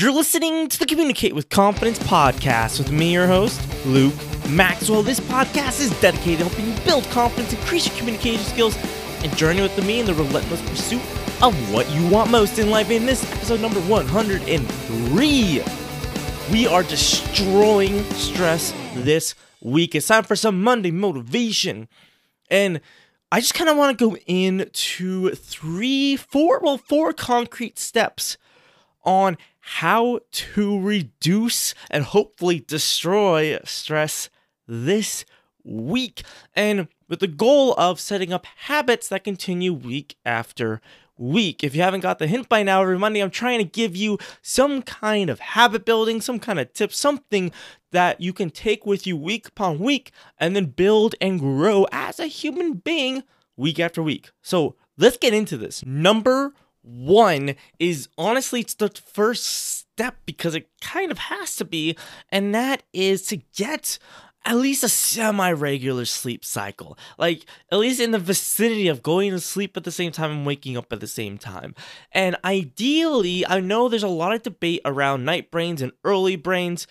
You're listening to the Communicate with Confidence podcast with me, your host, Luke Maxwell. This podcast is dedicated to helping you build confidence, increase your communication skills, and journey with me in the relentless pursuit of what you want most in life. In this episode number 103, we are destroying stress this week. It's time for some Monday motivation. And I just kind of want to go into three, four, well, four concrete steps on how to reduce and hopefully destroy stress this week. And with the goal of setting up habits that continue week after week. If you haven't got the hint by now, every Monday I'm trying to give you some kind of habit building, some kind of tip, something that you can take with you week upon week and then build and grow as a human being week after week. So let's get into this. Number one is honestly it's the first step because it kind of has to be, and that is to get at least a semi regular sleep cycle. Like, at least in the vicinity of going to sleep at the same time and waking up at the same time. And ideally, I know there's a lot of debate around night brains and early brains.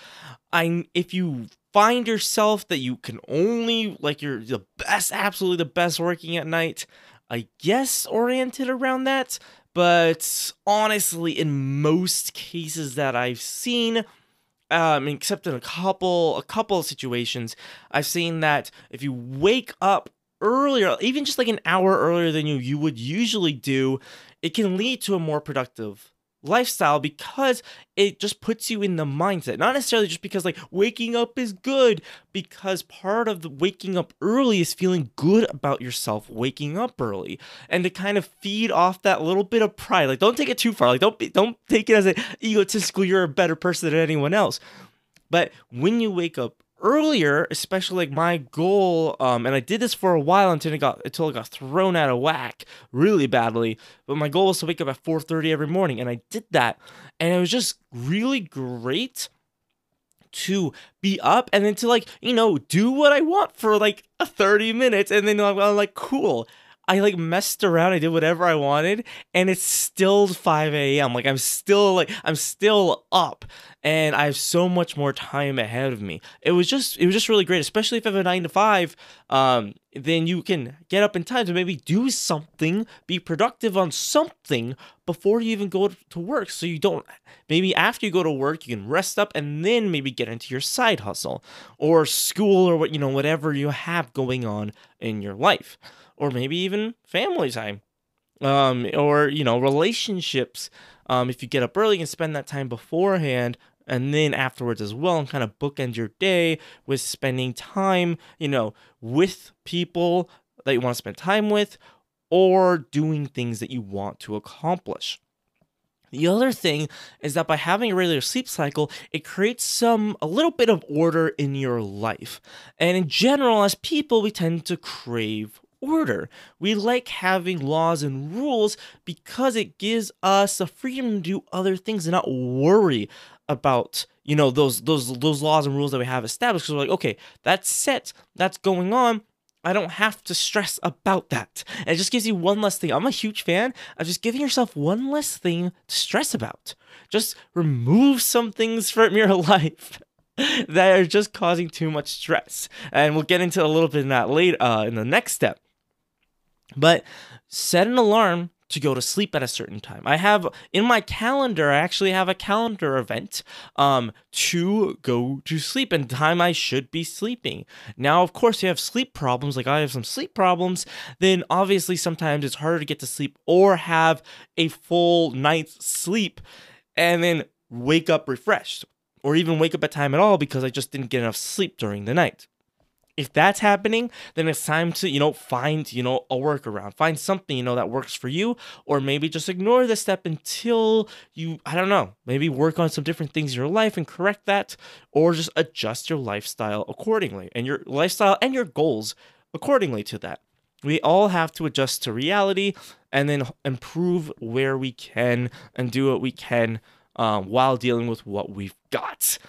I if you find yourself that you can only like you're the best absolutely the best working at night i guess oriented around that but honestly in most cases that i've seen um except in a couple a couple of situations i've seen that if you wake up earlier even just like an hour earlier than you you would usually do it can lead to a more productive lifestyle because it just puts you in the mindset. Not necessarily just because like waking up is good, because part of the waking up early is feeling good about yourself waking up early and to kind of feed off that little bit of pride. Like don't take it too far. Like don't be, don't take it as an egotistical you're a better person than anyone else. But when you wake up earlier, especially like my goal, um, and I did this for a while until it got until it got thrown out of whack really badly. But my goal was to wake up at 4:30 every morning, and I did that, and it was just really great to be up and then to like you know do what I want for like a 30 minutes, and then I'm like cool. I like messed around. I did whatever I wanted, and it's still 5 a.m. Like I'm still like I'm still up, and I have so much more time ahead of me. It was just it was just really great, especially if I have a nine to five. Um, then you can get up in time to maybe do something, be productive on something before you even go to work. So you don't maybe after you go to work, you can rest up and then maybe get into your side hustle or school or what you know whatever you have going on in your life or maybe even family time um, or you know relationships um, if you get up early and spend that time beforehand and then afterwards as well and kind of bookend your day with spending time you know with people that you want to spend time with or doing things that you want to accomplish the other thing is that by having a regular sleep cycle, it creates some a little bit of order in your life. And in general, as people, we tend to crave order. We like having laws and rules because it gives us the freedom to do other things and not worry about you know those those those laws and rules that we have established because we're like okay that's set that's going on I don't have to stress about that. And it just gives you one less thing. I'm a huge fan of just giving yourself one less thing to stress about. Just remove some things from your life that are just causing too much stress. And we'll get into a little bit of that later uh, in the next step. But set an alarm to go to sleep at a certain time. I have in my calendar, I actually have a calendar event um, to go to sleep and time I should be sleeping. Now, of course, you have sleep problems, like I have some sleep problems, then obviously sometimes it's harder to get to sleep or have a full night's sleep and then wake up refreshed or even wake up at time at all because I just didn't get enough sleep during the night if that's happening, then it's time to, you know, find, you know, a workaround. Find something, you know, that works for you. Or maybe just ignore the step until you, I don't know, maybe work on some different things in your life and correct that. Or just adjust your lifestyle accordingly and your lifestyle and your goals accordingly to that. We all have to adjust to reality and then improve where we can and do what we can um, while dealing with what we've got.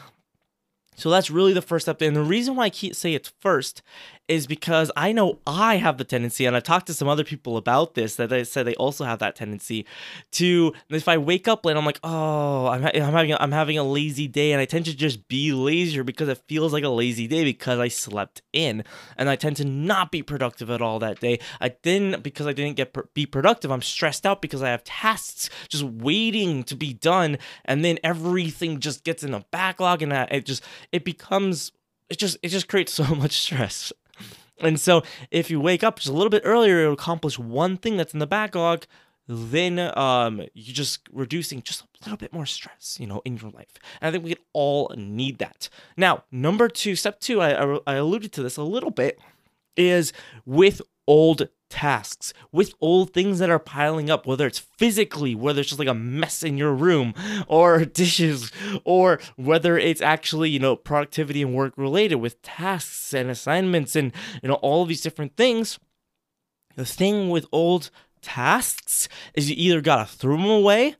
So that's really the first step. And the reason why I keep say it's first is because I know I have the tendency, and I've talked to some other people about this that they said they also have that tendency to. If I wake up late, I'm like, oh, I'm, ha- I'm having a, I'm having a lazy day, and I tend to just be lazier because it feels like a lazy day because I slept in, and I tend to not be productive at all that day. I didn't because I didn't get be productive. I'm stressed out because I have tasks just waiting to be done, and then everything just gets in a backlog, and it just it becomes it just it just creates so much stress. And so if you wake up just a little bit earlier to accomplish one thing that's in the backlog, then um, you're just reducing just a little bit more stress, you know, in your life. And I think we all need that. Now, number two, step two, I, I alluded to this a little bit, is with old tasks, with old things that are piling up, whether it's physically, whether it's just like a mess in your room, or dishes, or whether it's actually, you know, productivity and work related with tasks and assignments and, you know, all these different things. The thing with old tasks is you either gotta throw them away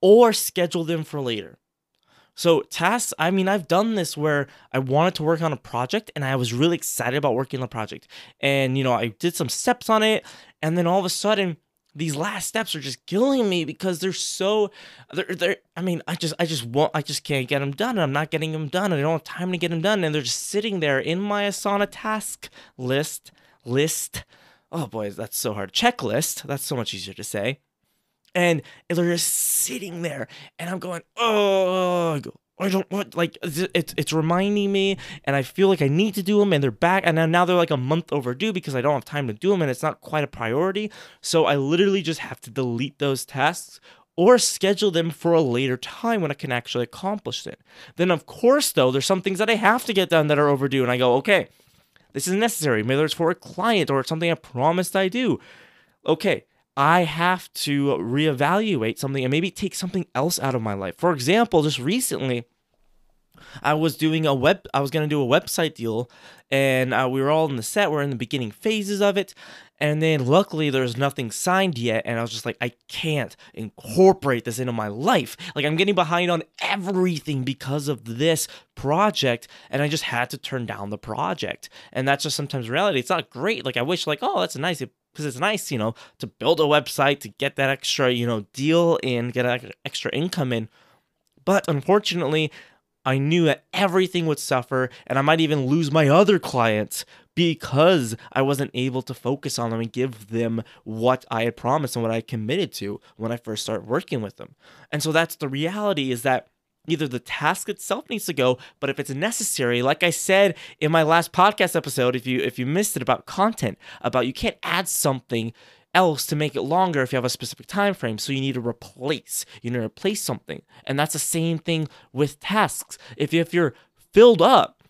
or schedule them for later. So tasks, I mean, I've done this where I wanted to work on a project and I was really excited about working on the project. And you know, I did some steps on it, and then all of a sudden, these last steps are just killing me because they're so they're, they're I mean, I just I just won't I just can't get them done. I'm not getting them done. I don't have time to get them done. And they're just sitting there in my Asana task list list. Oh boy, that's so hard. Checklist. That's so much easier to say and they're just sitting there and i'm going oh I don't want like it's it's reminding me, and I feel like I need to do them, and they're back, and now they're like a month overdue because I don't have time to do them, and it's not quite a priority. So I literally just have to delete those tasks or schedule them for a later time when I can actually accomplish it. Then of course though, there's some things that I have to get done that are overdue, and I go, okay, this is necessary. Maybe it's for a client or something I promised I do. Okay, I have to reevaluate something and maybe take something else out of my life. For example, just recently, I was doing a web. I was gonna do a website deal, and uh, we were all in the set. We're in the beginning phases of it, and then luckily there's nothing signed yet. And I was just like, I can't incorporate this into my life. Like I'm getting behind on everything because of this project, and I just had to turn down the project. And that's just sometimes reality. It's not great. Like I wish, like, oh, that's a nice. It because it's nice, you know, to build a website to get that extra, you know, deal in, get that extra income in. But unfortunately, I knew that everything would suffer and I might even lose my other clients because I wasn't able to focus on them and give them what I had promised and what I committed to when I first started working with them. And so that's the reality is that either the task itself needs to go but if it's necessary like i said in my last podcast episode if you if you missed it about content about you can't add something else to make it longer if you have a specific time frame. So you need to replace you need to replace something. And that's the same thing with tasks. If, if you're filled up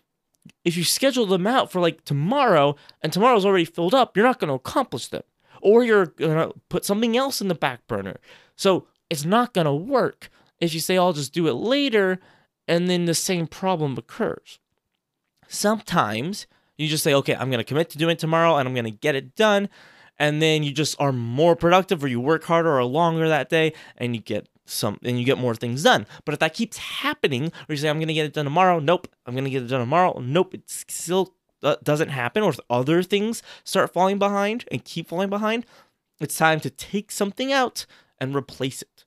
if you schedule them out for like tomorrow and tomorrow's already filled up you're not going to accomplish them. Or you're going to put something else in the back burner. So it's not going to work if you say, I'll just do it later, and then the same problem occurs. Sometimes you just say, okay, I'm going to commit to doing it tomorrow and I'm going to get it done. And then you just are more productive or you work harder or longer that day and you get some and you get more things done. But if that keeps happening, or you say, I'm going to get it done tomorrow, nope, I'm going to get it done tomorrow, nope, it still uh, doesn't happen, or if other things start falling behind and keep falling behind, it's time to take something out and replace it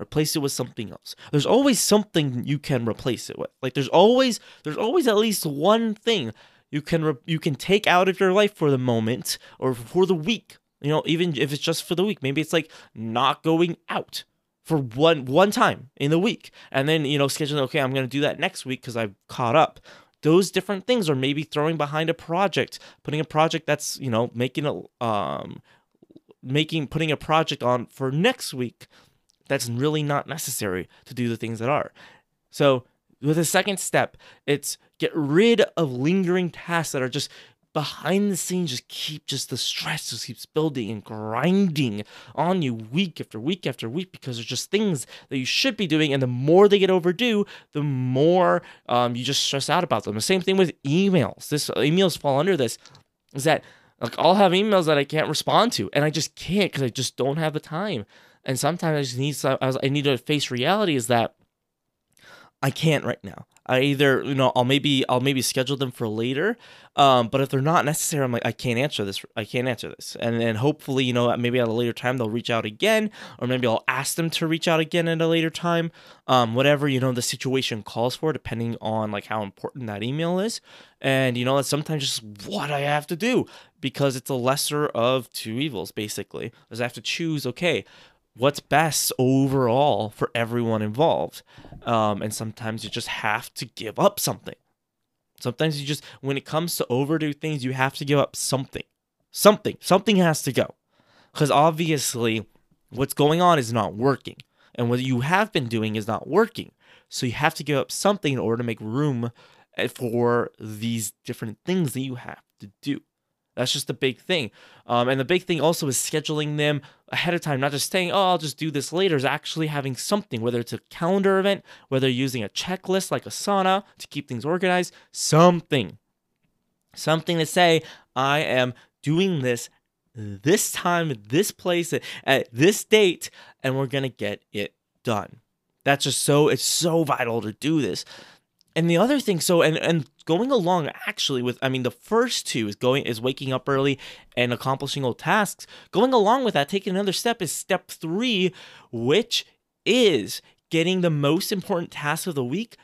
replace it with something else. There's always something you can replace it with. Like there's always there's always at least one thing you can re- you can take out of your life for the moment or for the week. You know even if it's just for the week. Maybe it's like not going out for one one time in the week. And then you know scheduling okay i'm going to do that next week because i've caught up. Those different things or maybe throwing behind a project putting a project that's you know making a um making putting a project on for next week that's really not necessary to do the things that are. So, with the second step, it's get rid of lingering tasks that are just behind the scenes just keep just the stress just keeps building and grinding on you week after week after week because there's just things that you should be doing. And the more they get overdue the more um, you just stress out about them. The same thing with emails. This emails fall under this is that like i'll have emails that i can't respond to and i just can't because i just don't have the time and sometimes I just need I need to face reality is that I can't right now. I either you know I'll maybe I'll maybe schedule them for later. Um, but if they're not necessary, I'm like I can't answer this. I can't answer this. And then hopefully you know maybe at a later time they'll reach out again, or maybe I'll ask them to reach out again at a later time. Um, whatever you know the situation calls for, depending on like how important that email is. And you know that's sometimes just what I have to do because it's a lesser of two evils basically. Because I have to choose. Okay, what's best overall for everyone involved. Um, and sometimes you just have to give up something. Sometimes you just, when it comes to overdo things, you have to give up something. Something. Something has to go. Because obviously, what's going on is not working. And what you have been doing is not working. So you have to give up something in order to make room eh, for these different things that you have to do. That's just the big thing. Um, and the big thing also is scheduling them ahead of time, not just saying, oh, I'll just do this later, is actually having something, whether it's a calendar event, whether using a checklist like Asana to keep things organized, something. Something to say, I am doing this this time, this place, at this date, and we're going to get it done. That's just so, it's so vital to do this. And the other thing, so and and going along actually with, I mean, the first two is going is waking up early and accomplishing old tasks. Going along with that, taking another step is step three, which is getting the most important task of the week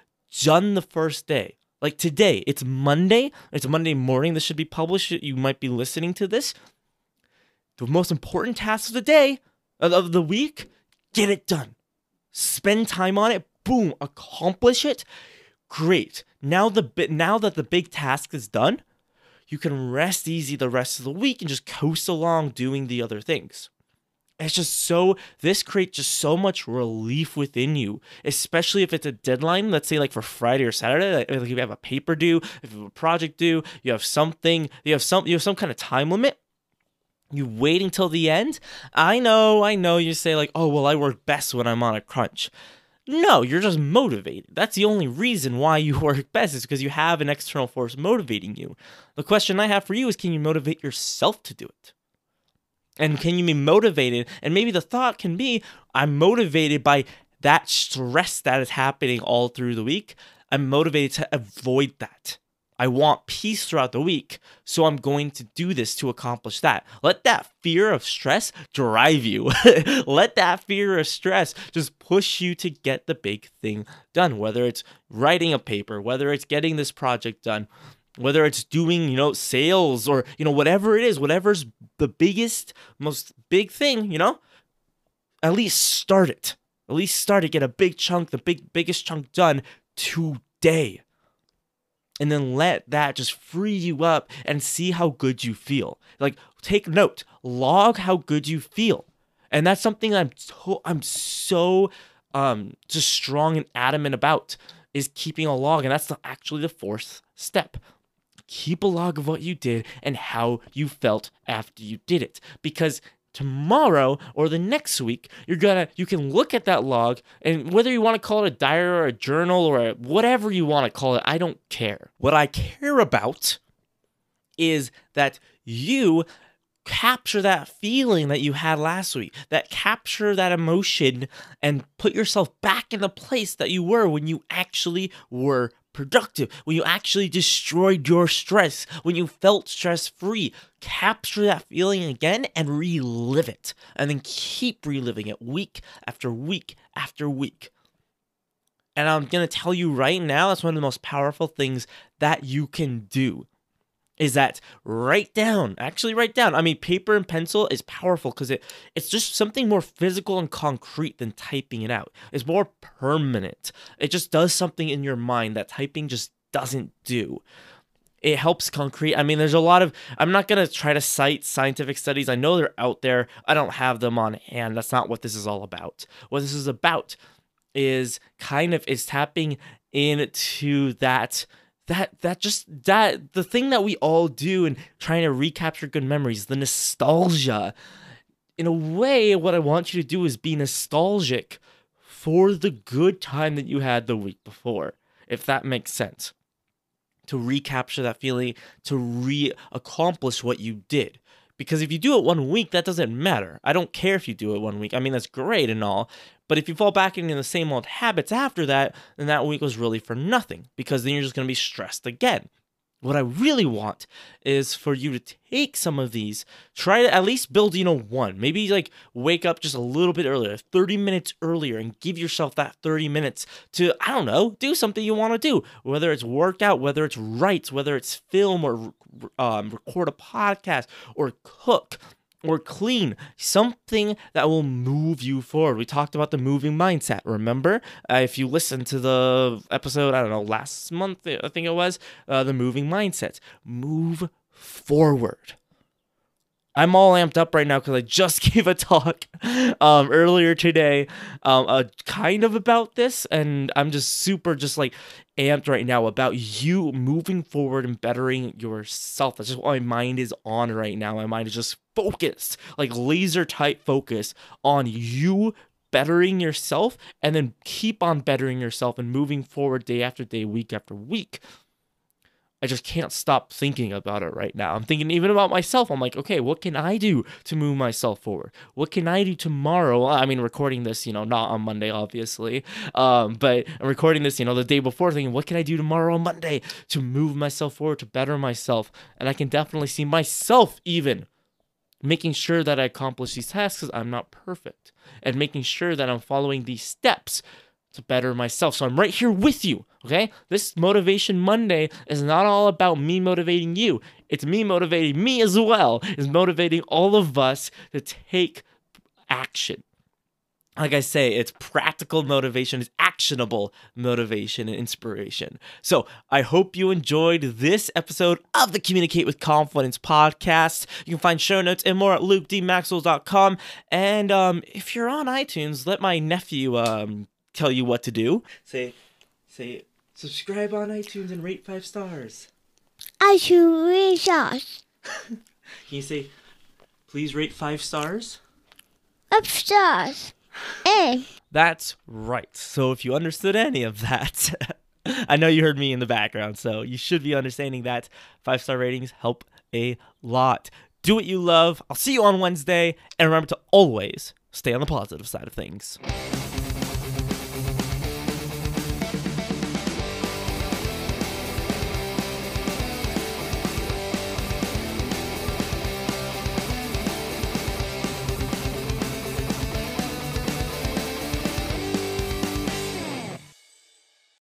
done the first day. Like today, it's Monday. It's Monday morning. This should be published. You might be listening to this. The most important task of the day, of the week, get it done. Spend time on it. Boom, accomplish it great. Now the now that the big task is done, you can rest easy the rest of the week and just coast along doing the other things. It's just so this creates just so much relief within you, especially if it's a deadline. Let's say like for Friday or Saturday, like if you have a paper due, if you have a project due, you have something, you have some, you have some kind of time limit. You wait until the end. I know, I know. You say like, oh well, I work best when I'm on a crunch. No, you're just motivated. That's the only reason why you work best is because you have an external force motivating you. The question I have for you is can you motivate yourself to do it? And can you be motivated? And maybe the thought can be I'm motivated by that stress that is happening all through the week. I'm motivated to avoid that. I want peace throughout the week, so I'm going to do this to accomplish that. Let that fear of stress drive you. Let that fear of stress just push you to get the big thing done, whether it's writing a paper, whether it's getting this project done, whether it's doing, you know, sales or, you know, whatever it is, whatever's the biggest, most big thing, you know, at least start it. At least start it, get a big chunk, the big biggest chunk done today and then let that just free you up and see how good you feel. Like take note, log how good you feel. And that's something I'm to- I'm so um just strong and adamant about is keeping a log and that's the, actually the fourth step. Keep a log of what you did and how you felt after you did it because tomorrow or the next week you're gonna you can look at that log and whether you want to call it a diary or a journal or a, whatever you want to call it i don't care. What i care about is that you capture that feeling that you had last week that capture that emotion and put yourself back in the place that you were when you actually were productive, when you actually destroyed your stress, when you felt stress free. Capture that feeling again and relive it. And then keep reliving it week after week after week. And I'm going to tell you right now, that's one of the most powerful things that you can do is that write down actually write down. I mean paper and pencil is powerful because it it's just something more physical and concrete than typing it out. It's more permanent. It just does something in your mind that typing just doesn't do. It helps concrete. I mean there's a lot of i'm not going to try to cite scientific studies. I know they're out there. I don't have them on hand. That's not what this is all about. What this is about is kind of is tapping into that that that just that the thing that we all do and trying to recapture good memories the nostalgia in a way what i want you to do is be nostalgic for the good time that you had the week before if that makes sense to recapture that feeling to re accomplish what you did Because if you do it one week, that doesn't matter. I don't care if you do it one week. I mean, that's great and all. But if you fall back into the same old habits after that, then that week was really for nothing because then you're just going to be stressed again. What I really want is for you to take some of these, try to at least build, you know, one. Maybe like wake up just a little bit earlier, 30 minutes earlier, and give yourself that 30 minutes to, I don't know, do something you want to do. Whether it's workout, whether it's write, whether it's film or um, record a podcast or cook or clean, something that will move you forward. We talked about the moving mindset, remember? Uh, if you listen to the episode, I don't know, last month, I think it was, uh, the moving mindset. Move forward. I'm all amped up right now because I just gave a talk um, earlier today, um, uh, kind of about this, and I'm just super just like amped right now about you moving forward and bettering yourself. That's just what my mind is on right now. My mind is just focused, like laser tight focus on you bettering yourself, and then keep on bettering yourself and moving forward day after day, week after week. I just can't stop thinking about it right now. I'm thinking even about myself. I'm like, okay, what can I do to move myself forward? What can I do tomorrow? I mean, recording this, you know, not on Monday, obviously, um, but I'm recording this, you know, the day before, thinking, what can I do tomorrow on Monday to move myself forward, to better myself? And I can definitely see myself even making sure that I accomplish these tasks because I'm not perfect, and making sure that I'm following these steps to better myself. So I'm right here with you, okay? This Motivation Monday is not all about me motivating you. It's me motivating me as well, is motivating all of us to take action. Like I say, it's practical motivation, it's actionable motivation and inspiration. So I hope you enjoyed this episode of the Communicate with Confidence podcast. You can find show notes and more at lukedmaxwell.com. And um, if you're on iTunes, let my nephew um, tell you what to do. Say, say, subscribe on iTunes and rate five stars. I should read stars. Can you say, please rate five stars? Upstairs. A. That's right. So if you understood any of that, I know you heard me in the background, so you should be understanding that five star ratings help a lot. Do what you love. I'll see you on Wednesday, and remember to always stay on the positive side of things.